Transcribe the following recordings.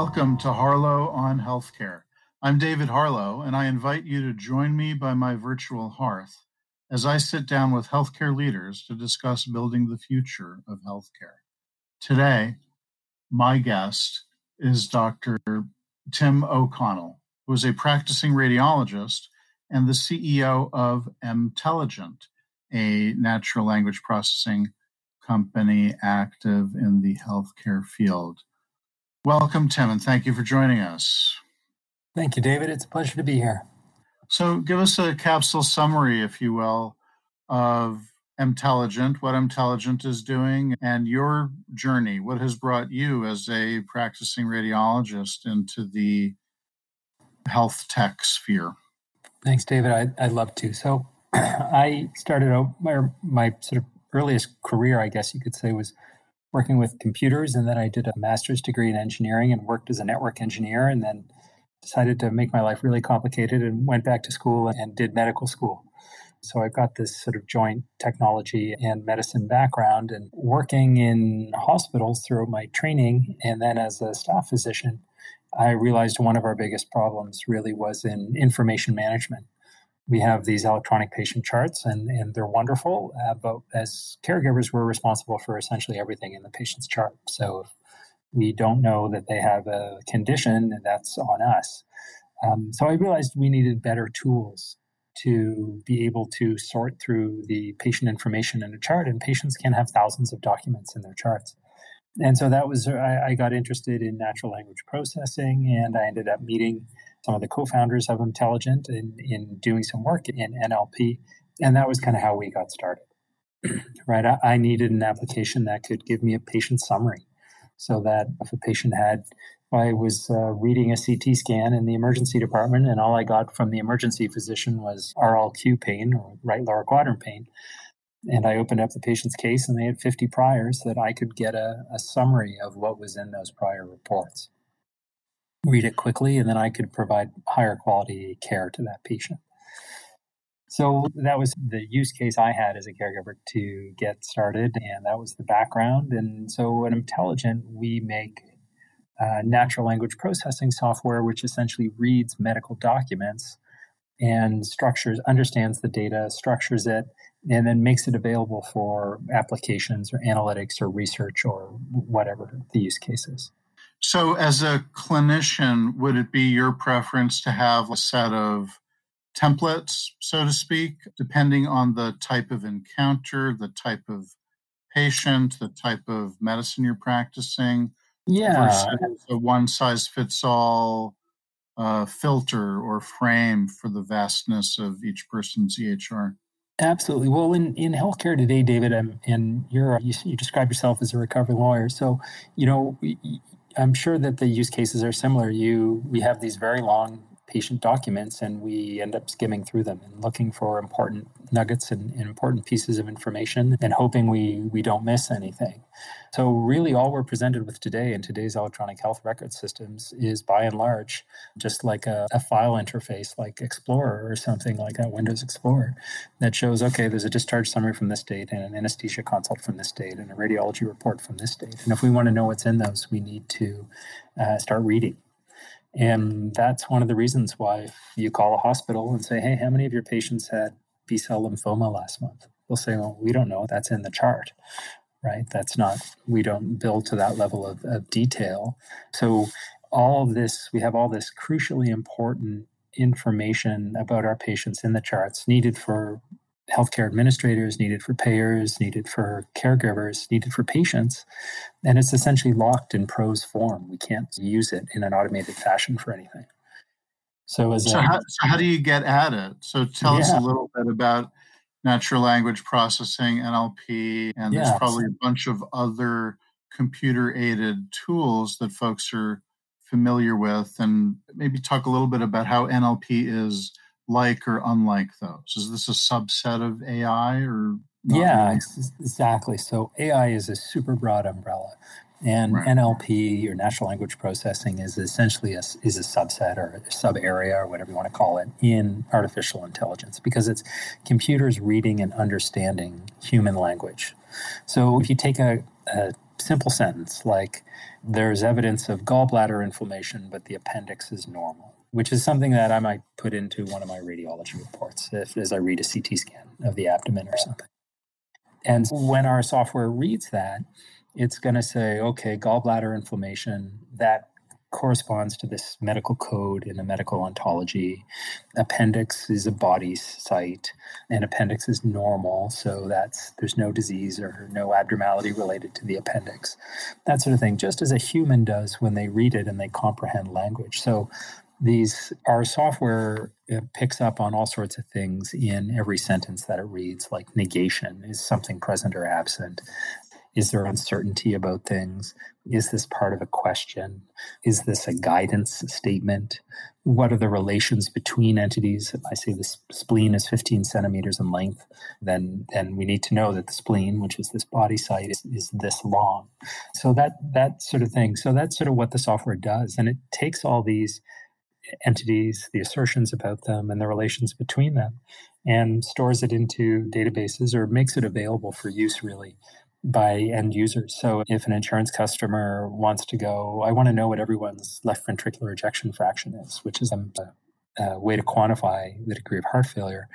Welcome to Harlow on Healthcare. I'm David Harlow, and I invite you to join me by my virtual hearth as I sit down with healthcare leaders to discuss building the future of healthcare. Today, my guest is Dr. Tim O'Connell, who is a practicing radiologist and the CEO of emtelligent, a natural language processing company active in the healthcare field. Welcome, Tim, and thank you for joining us. Thank you, David. It's a pleasure to be here. So, give us a capsule summary, if you will, of emtelligent, what emtelligent is doing, and your journey. What has brought you as a practicing radiologist into the health tech sphere? Thanks, David. I, I'd love to. So, I started out my, my sort of earliest career, I guess you could say, was working with computers. And then I did a master's degree in engineering and worked as a network engineer. And then decided to make my life really complicated and went back to school and did medical school. So I've got this sort of joint technology and medicine background and working in hospitals throughout my training. And then as a staff physician, I realized one of our biggest problems really was in information management we have these electronic patient charts and, and they're wonderful uh, but as caregivers we're responsible for essentially everything in the patient's chart. So if we don't know that they have a condition that's on us. Um, so i realized we needed better tools to be able to sort through the patient information in a chart and patients can have thousands of documents in their charts. And so that was I, I got interested in natural language processing and i ended up meeting some of the co-founders of emtelligent in, in doing some work in NLP. And that was kind of how we got started. right. I, I, needed an application that could give me a patient summary so that if a patient had, I was uh, reading a CT scan in the emergency department and all I got from the emergency physician was RLQ pain or right lower quadrant pain. And I opened up the patient's case and they had 50 priors that I could get a, a summary of what was in those prior reports read it quickly, and then I could provide higher quality care to that patient. So that was the use case I had as a caregiver to get started, and that was the background. And so at emtelligent, we make uh, natural language processing software, which essentially reads medical documents and structures, understands the data, structures it, and then makes it available for applications or analytics or research or whatever the use case is. So, as a clinician, would it be your preference to have a set of templates, so to speak, depending on the type of encounter, the type of patient, the type of medicine you're practicing? Yeah. Versus a one size fits all uh, filter or frame for the vastness of each person's EHR? Absolutely. Well, in, in healthcare today, David, um, and you're you, you describe yourself as a recovering lawyer. So, you know, I'm sure that the use cases are similar. You we have these very long patient documents and we end up skimming through them and looking for important nuggets and, and, important pieces of information and hoping we we don't miss anything. So really all we're presented with today in today's electronic health record systems is by and large just like a, a file interface like Explorer or something like that, Windows Explorer, that shows okay, there's a discharge summary from this date and an anesthesia consult from this date and a radiology report from this date. And if we want to know what's in those, we need to uh, start reading and that's one of the reasons why you call a hospital and say, hey, how many of your patients had B cell lymphoma last month? They'll say, well, we don't know. That's in the chart, right? That's not, we don't build to that level of, of detail. So, all of this, we have all this crucially important information about our patients in the charts needed for healthcare administrators, needed for payers, needed for caregivers, needed for patients. And it's essentially locked in prose form. We can't use it in an automated fashion for anything. So, as so, a, how, so how do you get at it? So, tell yeah. us a little bit about natural language processing, NLP, and yeah. there's probably a bunch of other computer aided tools that folks are familiar with, and maybe talk a little bit about how NLP is like or unlike those? Is this a subset of AI or? Yeah, exactly. So AI is a super broad umbrella. And right. NLP or natural language processing is essentially a, is a subset or a sub area or whatever you want to call it in artificial intelligence because it's computers reading and understanding human language. So if you take a, a simple sentence like there's evidence of gallbladder inflammation, but the appendix is normal, which is something that I might put into one of my radiology reports if, as I read a CT scan of the abdomen or something. And when our software reads that, it's going to say, okay, gallbladder inflammation, that corresponds to this medical code in a medical ontology. Appendix is a body site, and appendix is normal, so that's there's no disease or no abnormality related to the appendix. That sort of thing, just as a human does when they read it and they comprehend language. So these our software uh, picks up on all sorts of things in every sentence that it reads like negation is something present or absent is there uncertainty about things? Is this part of a question? Is this a guidance statement? What are the relations between entities? If I say the spleen is 15 centimeters in length, then, then we need to know that the spleen, which is this body site, is, is this long. So that that sort of thing. So that's sort of what the software does. And it takes all these entities, the assertions about them, and the relations between them, and stores it into databases or makes it available for use really by end users. So if an insurance customer wants to go, I want to know what everyone's left ventricular ejection fraction is, which is a, a way to quantify the degree of heart failure.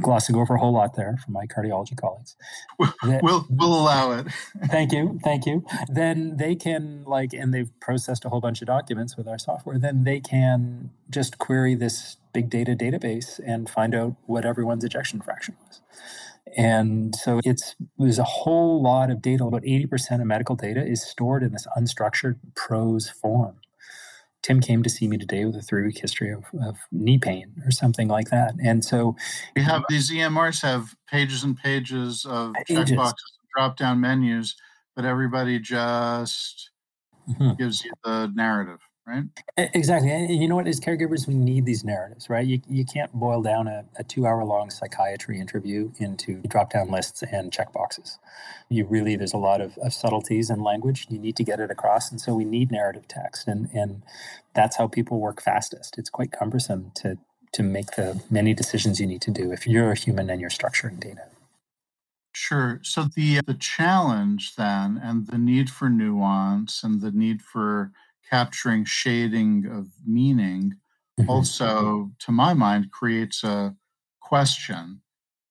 Glossing over a whole lot there for my cardiology colleagues. We'll we'll allow it. thank you, thank you. Then they can like, and they've processed a whole bunch of documents with our software. Then they can just query this big data database and find out what everyone's ejection fraction was. And so it's there's a whole lot of data. About 80% of medical data is stored in this unstructured prose form. Tim came to see me today with a three week history of, of, knee pain or something like that. And so we have these EMRs have pages and pages of checkboxes, and drop down menus, but everybody just mm-hmm. gives you the narrative right? Exactly. And you know what? As caregivers, we need these narratives, right? You, you can't boil down a, a two hour long psychiatry interview into drop down lists and checkboxes. You really, there's a lot of, of subtleties in language. You need to get it across. And so we need narrative text. And, and that's how people work fastest. It's quite cumbersome to, to make the many decisions you need to do if you're a human and you're structuring data. Sure. So the the challenge then and the need for nuance and the need for capturing shading of meaning mm-hmm. also, to my mind, creates a question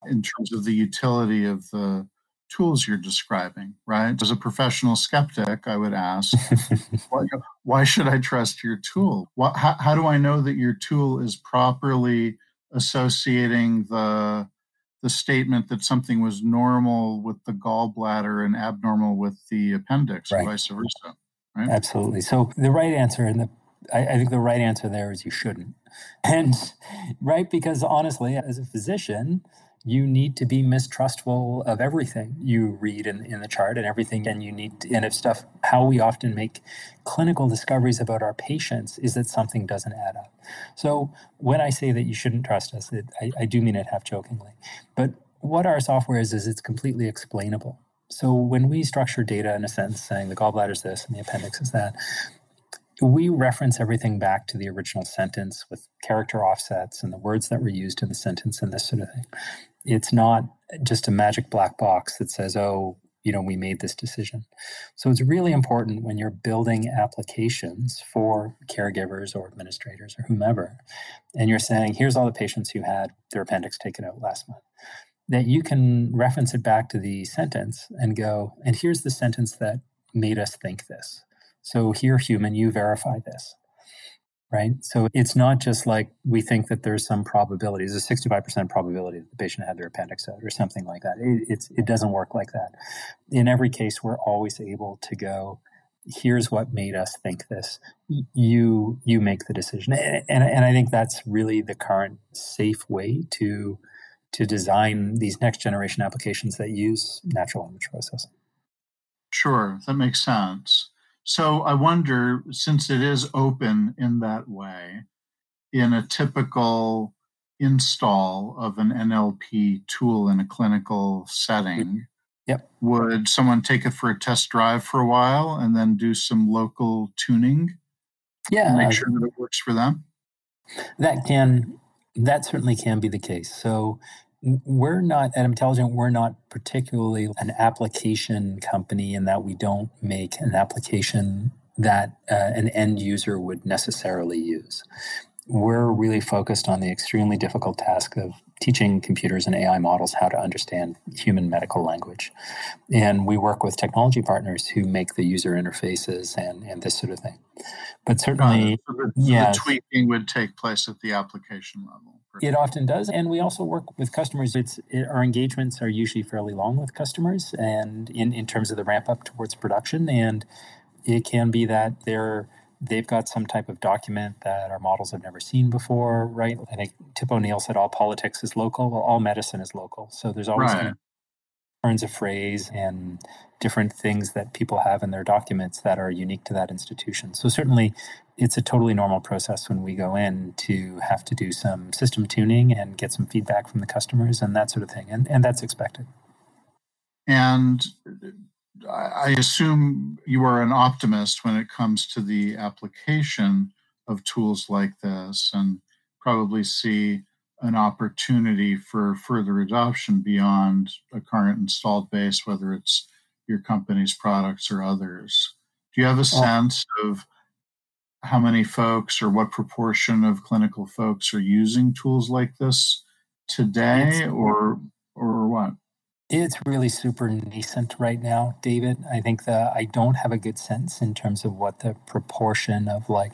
in terms of the utility of the tools you're describing, right? As a professional skeptic, I would ask, why, why, should I trust your tool? What, how, how do I know that your tool is properly associating the the statement that something was normal with the gallbladder and abnormal with the appendix, right. or vice versa? Right? Absolutely. So the right answer, and the I, I think the right answer there is you shouldn't. And right, because honestly, as a physician, you need to be mistrustful of everything you read in, in the chart and everything and you need to, and if stuff how we often make clinical discoveries about our patients is that something doesn't add up so when i say that you shouldn't trust us it, I, I do mean it half jokingly but what our software is is it's completely explainable so when we structure data in a sense, saying the gallbladder is this and the appendix is that, we reference everything back to the original sentence with character offsets and the words that were used in the sentence and this sort of thing. It's not just a magic black box that says, oh, you know, we made this decision. So it's really important when you're building applications for caregivers or administrators or whomever, and you're saying, here's all the patients who had their appendix taken out last month that you can reference it back to the sentence and go, and here's the sentence that made us think this. So here, human, you verify this. Right. So it's not just like we think that there's some probability, there's a 65% probability that the patient had their appendix out or something like that. It, it doesn't work like that. In every case, we're always able to go, here's what made us think this. You, you make the decision. And, and I think that's really the current safe way to to design these next generation applications that use natural language processing. Sure, that makes sense. So I wonder, since it is open in that way, in a typical install of an NLP tool in a clinical setting, yep. would someone take it for a test drive for a while and then do some local tuning? Yeah. make sure that it works for them? That can that certainly can be the case. So we're not at emtelligent, we're not particularly an application company in that we don't make an application that uh, an end user would necessarily use. We're really focused on the extremely difficult task of teaching computers and AI models how to understand human medical language. And we work with technology partners who make the user interfaces and, and this sort of thing. But certainly, so the, yeah, the tweaking would take place at the application level. It often does, and we also work with customers. It's it, our engagements are usually fairly long with customers, and in, in terms of the ramp up towards production, and it can be that they're they've got some type of document that our models have never seen before, right? I think Tip O'Neill said all politics is local. Well, all medicine is local. So there's always right. turns of phrase and different things that people have in their documents that are unique to that institution. So certainly it's a totally normal process when we go in to have to do some system tuning and get some feedback from the customers and that sort of thing. And, and that's expected. And I assume you are an optimist when it comes to the application of tools like this and probably see an opportunity for further adoption beyond a current installed base, whether it's your company's products or others. Do you have a sense of how many folks or what proportion of clinical folks are using tools like this today or or what? It's really super nascent right now, David. I think that I don't have a good sense in terms of what the proportion of like,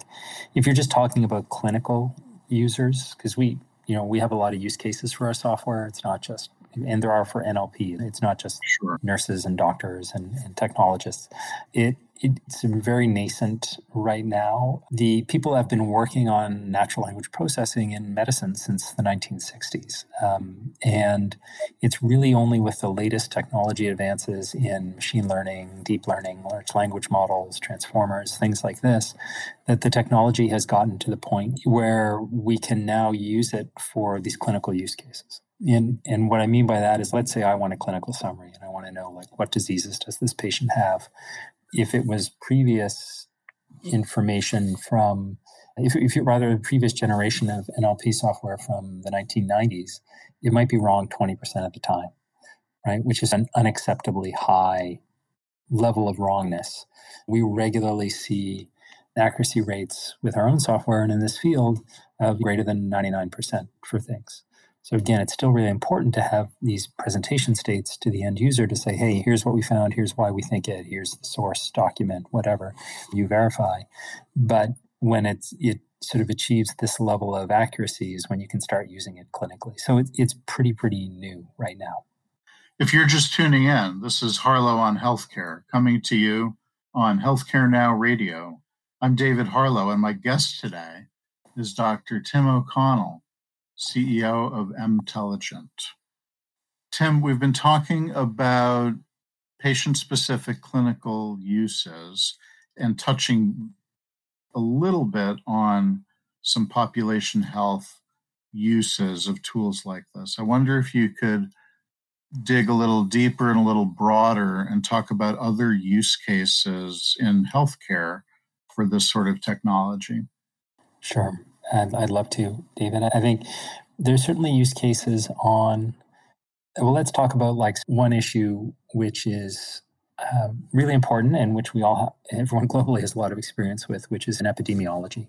if you're just talking about clinical users, because we, you know, we have a lot of use cases for our software. It's not just, and there are for NLP. It's not just sure. nurses and doctors and, and technologists. It it's very nascent right now. The people have been working on natural language processing in medicine since the 1960s. Um, and it's really only with the latest technology advances in machine learning, deep learning, large language models, transformers, things like this, that the technology has gotten to the point where we can now use it for these clinical use cases. And, and what I mean by that is, let's say I want a clinical summary and I want to know, like, what diseases does this patient have? If it was previous information from, if, if you rather a previous generation of NLP software from the 1990s, it might be wrong 20% of the time, right? Which is an unacceptably high level of wrongness. We regularly see accuracy rates with our own software and in this field of greater than 99% for things. So again, it's still really important to have these presentation states to the end user to say, hey, here's what we found, here's why we think it, here's the source document, whatever you verify. But when it's it sort of achieves this level of accuracy is when you can start using it clinically. So it, it's pretty, pretty new right now. If you're just tuning in, this is Harlow on Healthcare coming to you on Healthcare Now Radio. I'm David Harlow, and my guest today is Dr. Tim O'Connell. CEO of emtelligent. Tim, we've been talking about patient specific clinical uses and touching a little bit on some population health uses of tools like this. I wonder if you could dig a little deeper and a little broader and talk about other use cases in healthcare for this sort of technology. Sure. I'd, I'd love to, David. I think there's certainly use cases on. Well, let's talk about like one issue which is uh, really important and which we all, have, everyone globally has a lot of experience with, which is in epidemiology.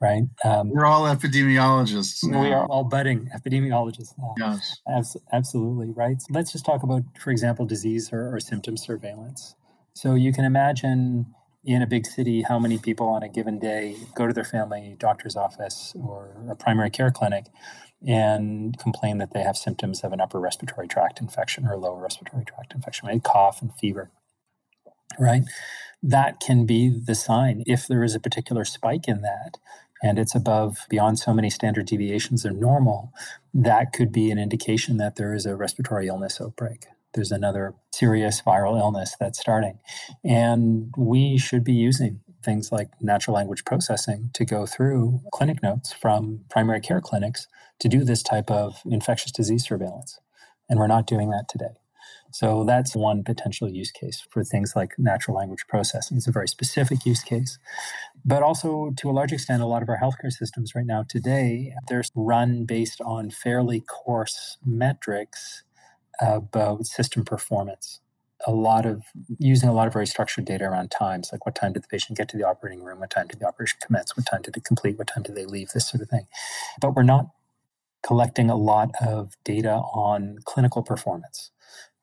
Right? Um, We're all epidemiologists. Now. We are all budding epidemiologists now. Yes. Abs- absolutely. Right. So let's just talk about, for example, disease or, or symptom surveillance. So you can imagine in a big city how many people on a given day go to their family doctor's office or a primary care clinic and complain that they have symptoms of an upper respiratory tract infection or a lower respiratory tract infection, right? Cough and fever, right? That can be the sign. If there is a particular spike in that and it's above beyond so many standard deviations of normal, that could be an indication that there is a respiratory illness outbreak there's another serious viral illness that's starting. And we should be using things like natural language processing to go through clinic notes from primary care clinics to do this type of infectious disease surveillance. And we're not doing that today. So that's one potential use case for things like natural language processing. It's a very specific use case. But also, to a large extent, a lot of our healthcare systems right now today, they're run based on fairly coarse metrics about system performance. A lot of using a lot of very structured data around times, like what time did the patient get to the operating room, what time did the operation commence, what time did it complete, what time did they leave, this sort of thing. But we're not collecting a lot of data on clinical performance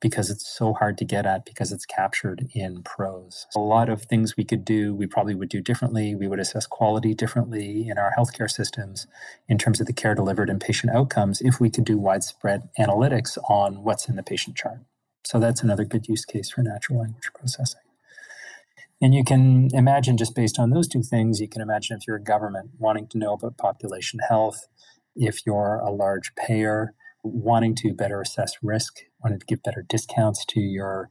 because it's so hard to get at because it's captured in prose. A lot of things we could do, we probably would do differently. We would assess quality differently in our healthcare systems in terms of the care delivered and patient outcomes if we could do widespread analytics on what's in the patient chart. So that's another good use case for natural language processing. And you can imagine, just based on those two things, you can imagine if you're a government wanting to know about population health, if you're a large payer wanting to better assess risk, wanting to give better discounts to your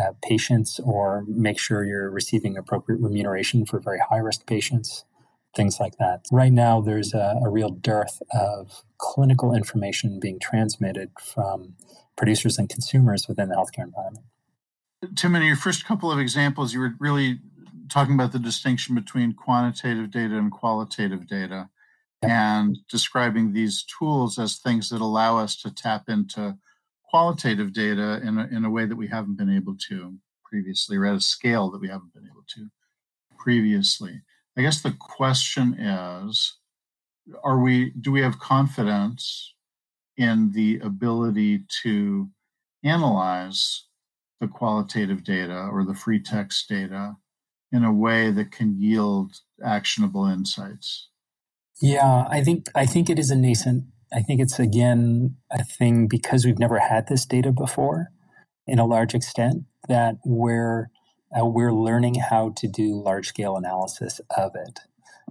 uh, patients or make sure you're receiving appropriate remuneration for very high risk patients, things like that. Right now, there's a, a real dearth of clinical information being transmitted from producers and consumers within the healthcare environment. Tim, in your first couple of examples, you were really talking about the distinction between quantitative data and qualitative data and describing these tools as things that allow us to tap into qualitative data in a, in a way that we haven't been able to previously, or at a scale that we haven't been able to previously. I guess the question is are we do we have confidence in the ability to analyze the qualitative data or the free text data in a way that can yield actionable insights yeah, I think I think it is a nascent. I think it's again a thing because we've never had this data before, in a large extent that we're uh, we're learning how to do large scale analysis of it,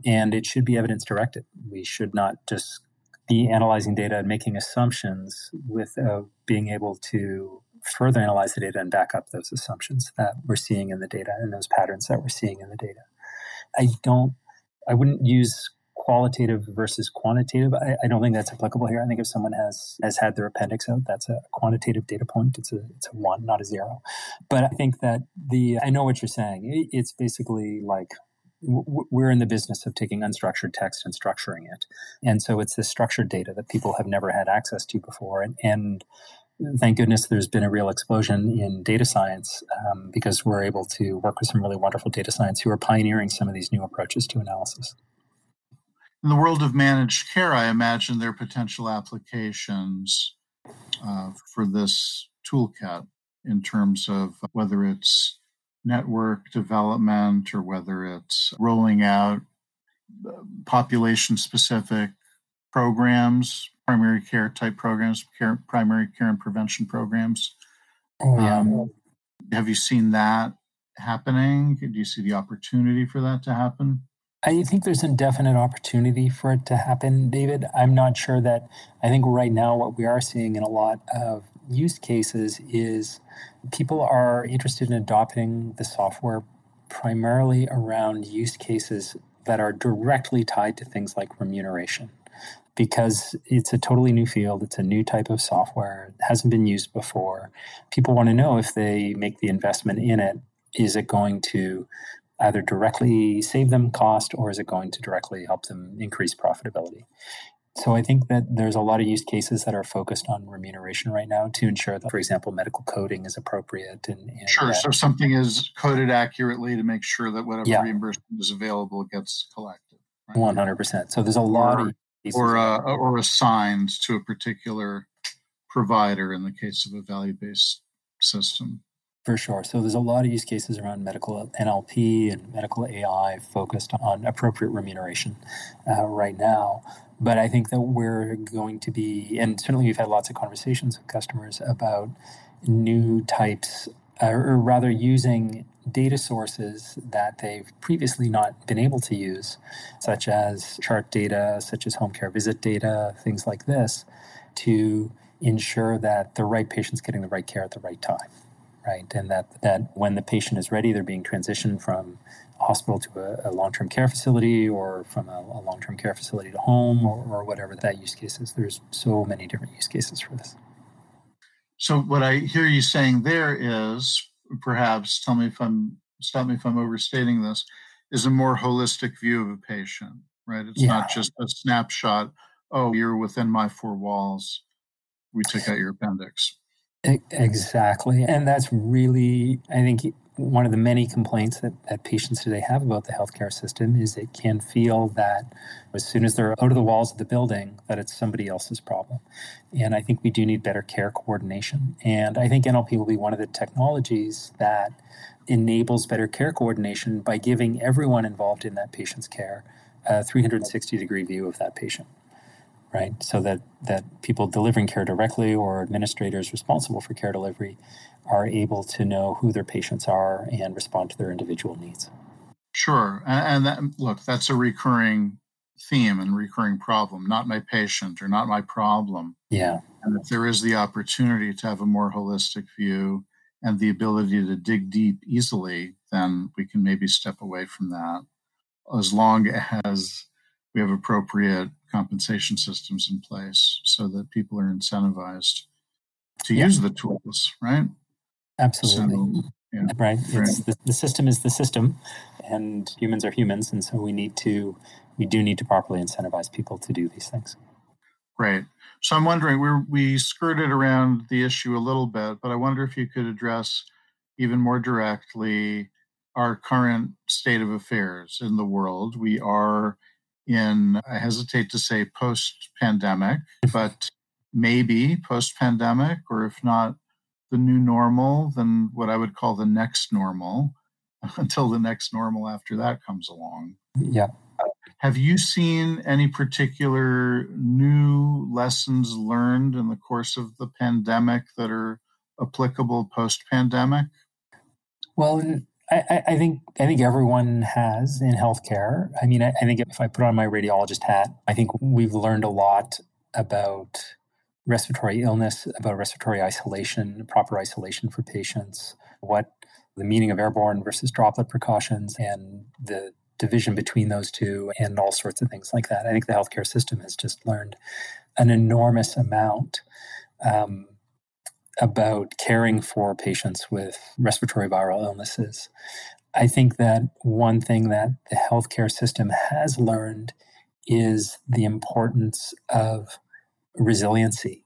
and it should be evidence directed. We should not just be analyzing data and making assumptions with uh, being able to further analyze the data and back up those assumptions that we're seeing in the data and those patterns that we're seeing in the data. I don't. I wouldn't use qualitative versus quantitative. I, I, don't think that's applicable here. I think if someone has has had their appendix out, that's a quantitative data point. It's a it's a one, not a zero. But I think that the I know what you're saying. It's basically like we're in the business of taking unstructured text and structuring it, and so it's this structured data that people have never had access to before, and and thank goodness there's been a real explosion in data science um, because we're able to work with some really wonderful data science who are pioneering some of these new approaches to analysis in the world of managed care, I imagine there are potential applications uh, for this toolkit in terms of whether it's network development or whether it's rolling out uh, population specific programs, primary care type programs, care, primary care and prevention programs. Oh, yeah. Um, have you seen that happening? Do you see the opportunity for that to happen? I think there's a definite opportunity for it to happen, David. I'm not sure that, I think right now what we are seeing in a lot of use cases is people are interested in adopting the software primarily around use cases that are directly tied to things like remuneration because it's a totally new field. It's a new type of software. It hasn't been used before. People want to know if they make the investment in it, is it going to either directly save them cost or is it going to directly help them increase profitability? So I think that there's a lot of use cases that are focused on remuneration right now to ensure that, for example, medical coding is appropriate. And, and sure, that, so something is coded accurately to make sure that whatever yeah. reimbursement is available gets collected. One hundred percent. So there's a lot or, of or uh, or assigned to a particular provider in the case of a value based system. For sure. So there's a lot of use cases around medical NLP and medical AI focused on appropriate remuneration uh, right now. But I think that we're going to be, and certainly we've had lots of conversations with customers about new types, uh, or rather using data sources that they've previously not been able to use, such as chart data, such as home care visit data, things like this, to ensure that the right patient's getting the right care at the right time right? And that, that when the patient is ready, they're being transitioned from a hospital to a, a long term care facility or from a, a long term care facility to home or, or whatever that use case is. There's so many different use cases for this. So what I hear you saying there is perhaps tell me if I'm stop me if I'm overstating this is a more holistic view of a patient, right? It's yeah. not just a snapshot. Oh, you're within my four walls. We took out your appendix. Exactly. And that's really, I think, one of the many complaints that, that patients today have about the healthcare system is it can feel that as soon as they're out of the walls of the building, that it's somebody else's problem. And I think we do need better care coordination. And I think NLP will be one of the technologies that enables better care coordination by giving everyone involved in that patient's care a 360 degree view of that patient right? So that, that people delivering care directly or administrators responsible for care delivery are able to know who their patients are and respond to their individual needs. Sure. And, that, look, that's a recurring theme and recurring problem, not my patient or not my problem. Yeah. And if there is the opportunity to have a more holistic view and the ability to dig deep easily, then we can maybe step away from that as long as we have appropriate compensation systems in place so that people are incentivized to yeah. use the tools, right? Absolutely. So, yeah. Right. The, the system is the system, and humans are humans, and so we need to, we do need to properly incentivize people to do these things. Great. So I'm wondering, we we skirted around the issue a little bit, but I wonder if you could address even more directly our current state of affairs in the world. We are in, I hesitate to say post pandemic, but maybe post pandemic, or if not the new normal, then what I would call the next normal until the next normal after that comes along. Yeah. Have you seen any particular new lessons learned in the course of the pandemic that are applicable post pandemic? Well, I, I, think I think everyone has in healthcare. I mean, I, I, think if I put on my radiologist hat, I think we've learned a lot about respiratory illness, about respiratory isolation, proper isolation for patients, what the meaning of airborne versus droplet precautions, and the division between those two, and all sorts of things like that. I think the healthcare system has just learned an enormous amount. Um, about caring for patients with respiratory viral illnesses. I think that one thing that the healthcare system has learned is the importance of resiliency.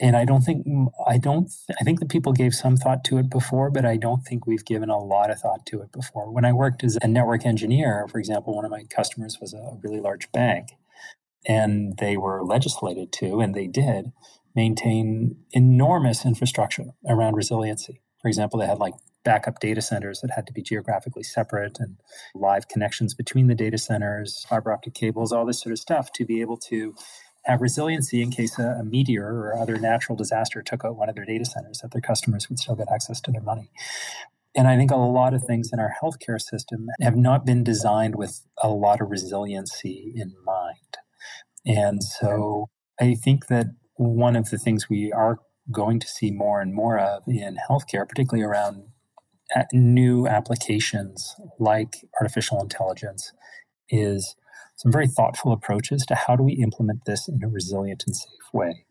And I don't think I don't I think that people gave some thought to it before, but I don't think we've given a lot of thought to it before. When I worked as a network engineer, for example, one of my customers was a really large bank, and they were legislated to, and they did maintain enormous infrastructure around resiliency. For example, they had like backup data centers that had to be geographically separate and live connections between the data centers, fiber optic cables, all this sort of stuff to be able to have resiliency in case a, a, meteor or other natural disaster took out one of their data centers, that their customers would still get access to their money. And I think a lot of things in our healthcare system have not been designed with a lot of resiliency in mind. And so I think that one of the things we are going to see more and more of in healthcare, particularly around uh, new applications like artificial intelligence, is some very thoughtful approaches to how do we implement this in a resilient and safe way.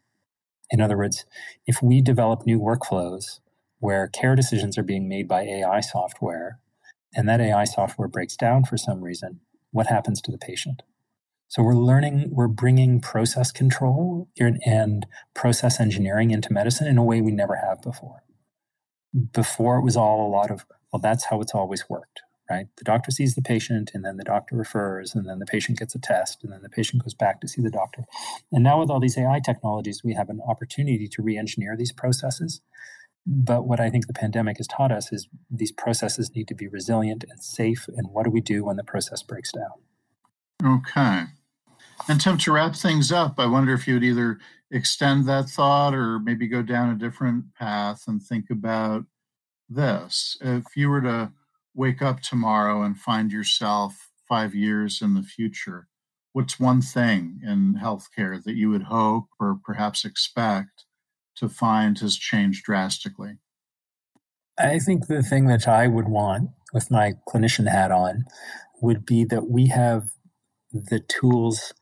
In other words, if we develop new workflows where care decisions are being made by AI software, and that AI software breaks down for some reason, what happens to the patient? So we're learning, we're bringing process control and process engineering into medicine in a way we never have before. Before it was all a lot of, well, that's how it's always worked, right? The doctor sees the patient and then the doctor refers and then the patient gets a test and then the patient goes back to see the doctor. And now with all these AI technologies, we have an opportunity to re-engineer these processes. But what I think the pandemic has taught us is these processes need to be resilient and safe. And what do we do when the process breaks down? Okay. And Tim, to wrap things up, I wonder if you would either extend that thought or maybe go down a different path and think about this. If you were to wake up tomorrow and find yourself five years in the future, what's one thing in healthcare that you would hope or perhaps expect to find has changed drastically? I think the thing that I would want with my clinician hat on would be that we have the tools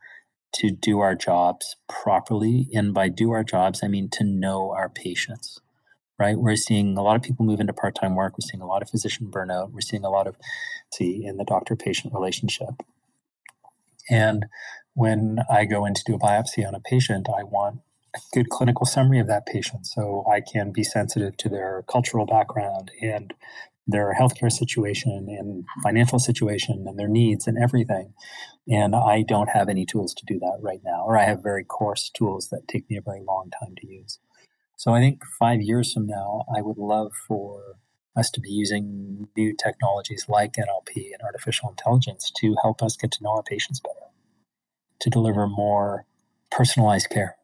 to do our jobs properly. And by do our jobs, I mean to know our patients, right? We're seeing a lot of people move into part time work. We're seeing a lot of physician burnout. We're seeing a lot of, see, in the doctor patient relationship. And when I go in to do a biopsy on a patient, I want a good clinical summary of that patient so I can be sensitive to their cultural background and their healthcare situation and financial situation and their needs and everything. And I don't have any tools to do that right now, or I have very coarse tools that take me a very long time to use. So I think five years from now, I would love for us to be using new technologies like NLP and artificial intelligence to help us get to know our patients better, to deliver more personalized care.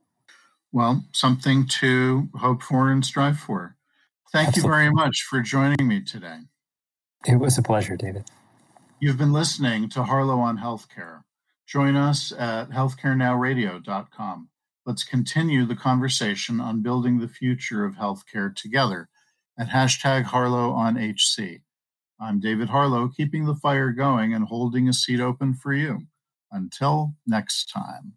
Well, something to hope for and strive for. Thank Absolutely. you very much for joining me today. It was a pleasure, David. You've been listening to Harlow on Healthcare. Join us at healthcarenowradio.com. Let's continue the conversation on building the future of healthcare together at hashtag Harlow on HC. I'm David Harlow, keeping the fire going and holding a seat open for you. Until next time.